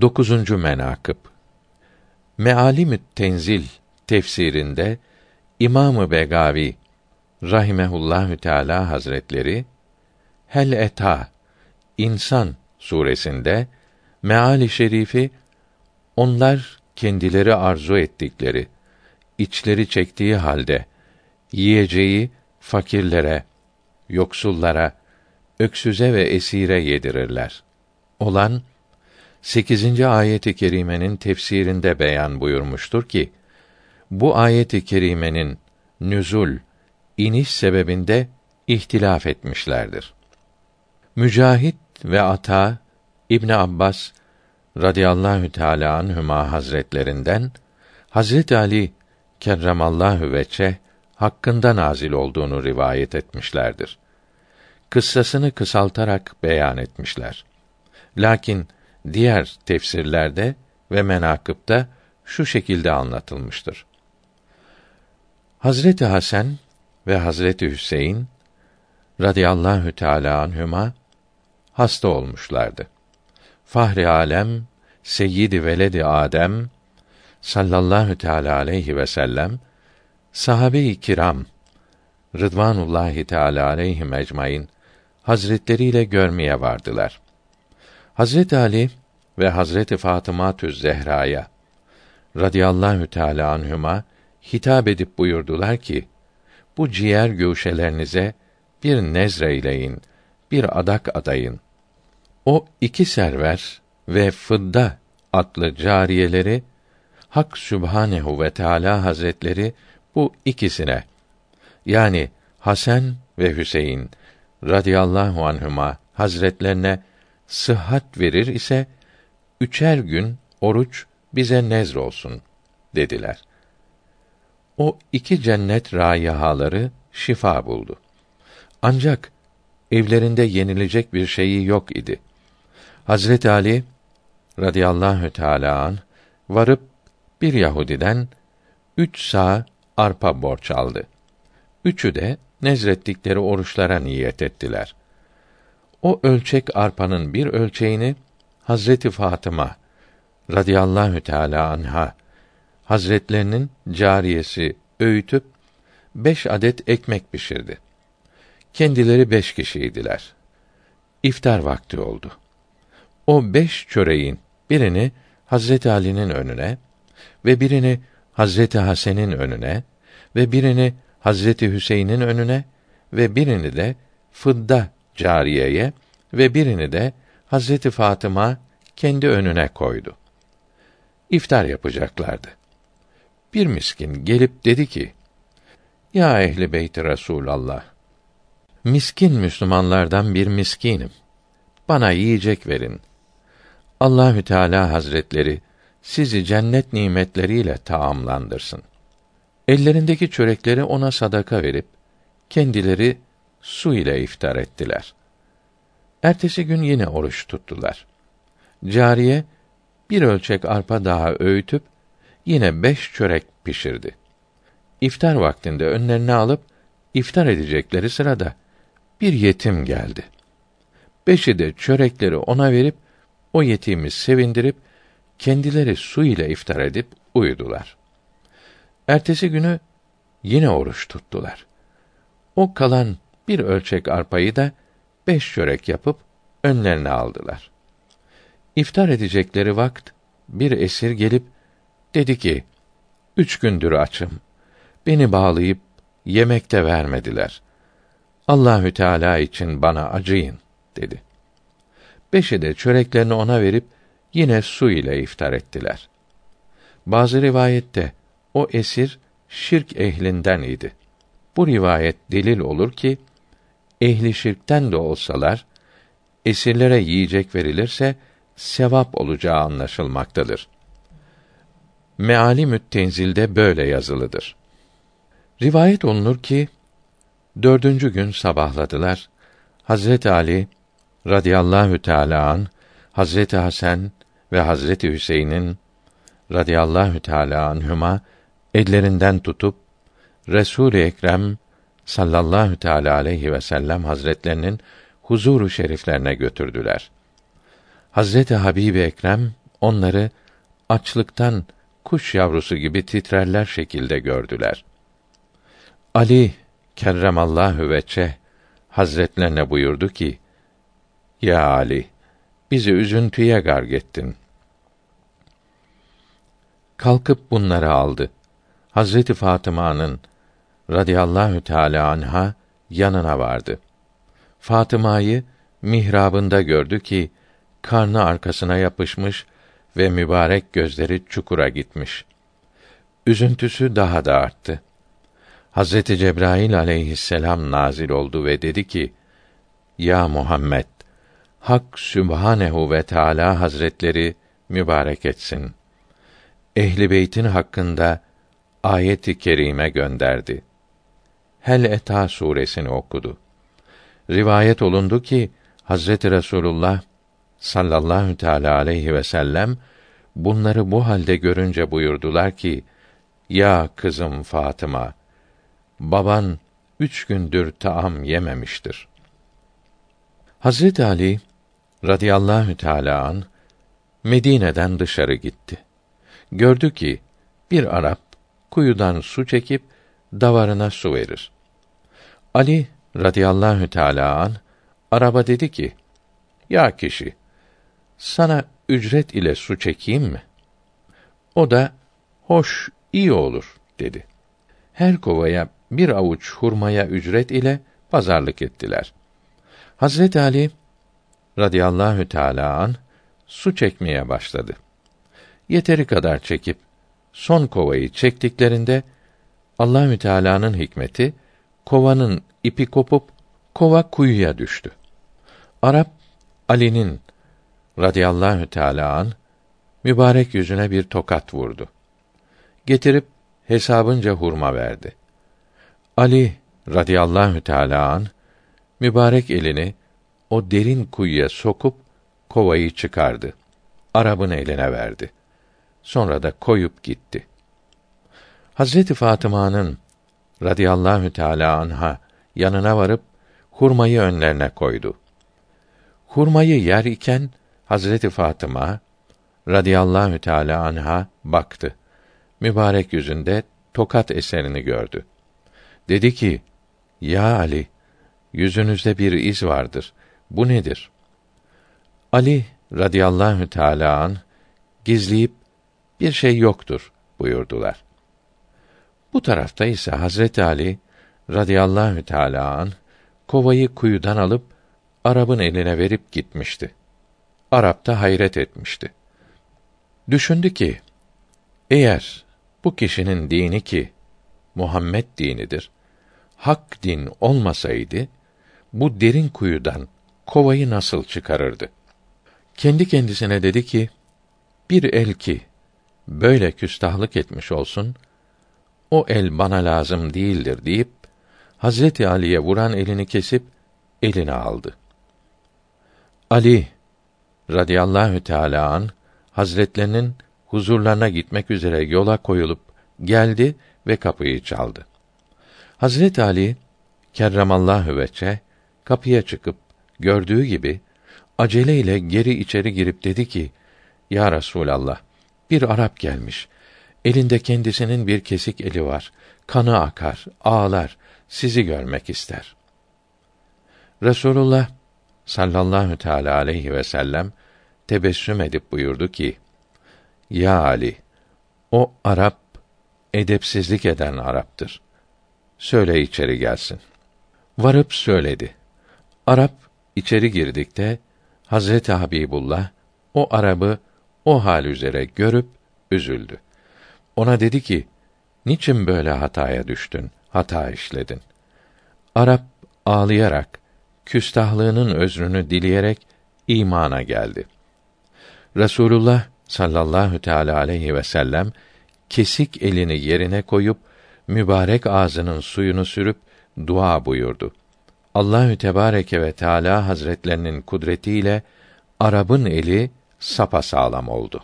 9. menakıb Mealimü't Tenzil tefsirinde İmamı Begavi rahimehullahü teala hazretleri Hel eta İnsan suresinde meali şerifi onlar kendileri arzu ettikleri içleri çektiği halde yiyeceği fakirlere, yoksullara, öksüze ve esire yedirirler. Olan 8. ayeti kerimenin tefsirinde beyan buyurmuştur ki bu ayeti kerimenin nüzul iniş sebebinde ihtilaf etmişlerdir. Mücahit ve Ata İbn Abbas radıyallahu teala anhuma hazretlerinden Hazret Ali kerremallahu veçe hakkında nazil olduğunu rivayet etmişlerdir. Kıssasını kısaltarak beyan etmişler. Lakin diğer tefsirlerde ve menakıpta şu şekilde anlatılmıştır. Hazreti Hasan ve Hazreti Hüseyin radıyallahu teala anhuma hasta olmuşlardı. Fahri alem Seyyidi veledi Adem sallallahu teala aleyhi ve sellem sahabe-i kiram Rıdvanullahi Teala aleyhim ecmaîn hazretleriyle görmeye vardılar. Hazret Ali ve Hazreti Fatıma Tüz Zehra'ya radıyallahu teala anhuma hitap edip buyurdular ki: Bu ciğer göğüşelerinize bir nezreyleyin, bir adak adayın. O iki server ve fıdda adlı cariyeleri Hak Sübhanehu ve Teala Hazretleri bu ikisine yani Hasan ve Hüseyin radıyallahu anhuma hazretlerine sıhhat verir ise üçer gün oruç bize nezr olsun dediler. O iki cennet raihaları şifa buldu. Ancak evlerinde yenilecek bir şeyi yok idi. Hazret Ali radıyallahu teâlâ an varıp bir Yahudiden üç sağ arpa borç aldı. Üçü de nezrettikleri oruçlara niyet ettiler. O ölçek arpanın bir ölçeğini Hazreti Fatıma radıyallahu teala anha Hazretlerinin cariyesi öğütüp beş adet ekmek pişirdi. Kendileri beş kişiydiler. İftar vakti oldu. O beş çöreğin birini Hazreti Ali'nin önüne ve birini Hazreti Hasan'ın önüne ve birini Hazreti Hüseyin'in önüne ve birini de Fıdda cariyeye ve birini de Hazreti Fatıma kendi önüne koydu. İftar yapacaklardı. Bir miskin gelip dedi ki: Ya ehli beyt Resulallah, miskin Müslümanlardan bir miskinim. Bana yiyecek verin. Allahü Teala Hazretleri sizi cennet nimetleriyle taamlandırsın. Ellerindeki çörekleri ona sadaka verip kendileri su ile iftar ettiler. Ertesi gün yine oruç tuttular. Cariye bir ölçek arpa daha öğütüp yine beş çörek pişirdi. İftar vaktinde önlerine alıp iftar edecekleri sırada bir yetim geldi. Beşi de çörekleri ona verip o yetimi sevindirip kendileri su ile iftar edip uyudular. Ertesi günü yine oruç tuttular. O kalan bir ölçek arpayı da beş çörek yapıp önlerine aldılar. İftar edecekleri vakt bir esir gelip dedi ki: Üç gündür açım. Beni bağlayıp yemekte vermediler. Allahü Teala için bana acıyın dedi. Beşi de çöreklerini ona verip yine su ile iftar ettiler. Bazı rivayette o esir şirk ehlinden idi. Bu rivayet delil olur ki ehli şirkten de olsalar esirlere yiyecek verilirse sevap olacağı anlaşılmaktadır. Meali Müttenzil'de böyle yazılıdır. Rivayet olunur ki dördüncü gün sabahladılar. Hazret Ali radıyallahu teâlâ an, Hazreti Hasan ve Hazreti Hüseyin'in radıyallahu teâlâ anhuma ellerinden tutup Resul-i Ekrem sallallahu teala aleyhi ve sellem hazretlerinin huzuru şeriflerine götürdüler. Hazreti Habibi Ekrem onları açlıktan kuş yavrusu gibi titrerler şekilde gördüler. Ali kerremallahu veçe Hazretlerine buyurdu ki: Ya Ali, bizi üzüntüye garg ettin. Kalkıp bunları aldı. Hazreti Fatıma'nın radıyallahu teala anha yanına vardı. Fatıma'yı mihrabında gördü ki karnı arkasına yapışmış ve mübarek gözleri çukura gitmiş. Üzüntüsü daha da arttı. Hazreti Cebrail aleyhisselam nazil oldu ve dedi ki: Ya Muhammed, Hak Sübhanehu ve Teala Hazretleri mübarek etsin. Ehli beytin hakkında ayet-i kerime gönderdi. Hel Eta suresini okudu. Rivayet olundu ki Hazreti Resulullah sallallahu teala aleyhi ve sellem bunları bu halde görünce buyurdular ki: Ya kızım Fatıma, baban üç gündür taam yememiştir. Hazreti Ali radıyallahu teala an Medine'den dışarı gitti. Gördü ki bir Arap kuyudan su çekip davarına su verir. Ali radıyallahu teala an araba dedi ki: Ya kişi, sana ücret ile su çekeyim mi? O da hoş, iyi olur dedi. Her kovaya bir avuç hurmaya ücret ile pazarlık ettiler. Hazret Ali radıyallahu teala an su çekmeye başladı. Yeteri kadar çekip son kovayı çektiklerinde Allahü Teala'nın hikmeti kovanın ipi kopup kova kuyuya düştü. Arap Ali'nin radıyallahu teala an mübarek yüzüne bir tokat vurdu. Getirip hesabınca hurma verdi. Ali radıyallahu teala an mübarek elini o derin kuyuya sokup kovayı çıkardı. Arap'ın eline verdi. Sonra da koyup gitti. Hazreti Fatıma'nın radıyallahu teala anha yanına varıp hurmayı önlerine koydu. Hurmayı yer iken Hazreti Fatıma radıyallahu teala anha baktı. Mübarek yüzünde tokat eserini gördü. Dedi ki: "Ya Ali, yüzünüzde bir iz vardır. Bu nedir?" Ali radıyallahu teala an gizleyip bir şey yoktur buyurdular. Bu tarafta ise Hazreti Ali radıyallahu teala an kovayı kuyudan alıp Arap'ın eline verip gitmişti. Arap da hayret etmişti. Düşündü ki eğer bu kişinin dini ki Muhammed dinidir. Hak din olmasaydı bu derin kuyudan kovayı nasıl çıkarırdı? Kendi kendisine dedi ki bir el ki böyle küstahlık etmiş olsun o el bana lazım değildir deyip Hazreti Ali'ye vuran elini kesip elini aldı. Ali radıyallahu teala an Hazretlerinin huzurlarına gitmek üzere yola koyulup geldi ve kapıyı çaldı. Hazret Ali kerremallahu veçe kapıya çıkıp gördüğü gibi aceleyle geri içeri girip dedi ki: Ya Resulallah, bir Arap gelmiş. Elinde kendisinin bir kesik eli var. Kanı akar, ağlar, sizi görmek ister. Resulullah sallallahu teala aleyhi ve sellem tebessüm edip buyurdu ki: Ya Ali, o Arap edepsizlik eden Arap'tır. Söyle içeri gelsin. Varıp söyledi. Arap içeri girdikte Hazreti Habibullah o Arabı o hal üzere görüp üzüldü. Ona dedi ki: Niçin böyle hataya düştün? Hata işledin. Arap ağlayarak küstahlığının özrünü dileyerek imana geldi. Resulullah sallallahu teala aleyhi ve sellem kesik elini yerine koyup mübarek ağzının suyunu sürüp dua buyurdu. Allahü Tebareke ve Teala Hazretlerinin kudretiyle Arap'ın eli sapa sağlam oldu.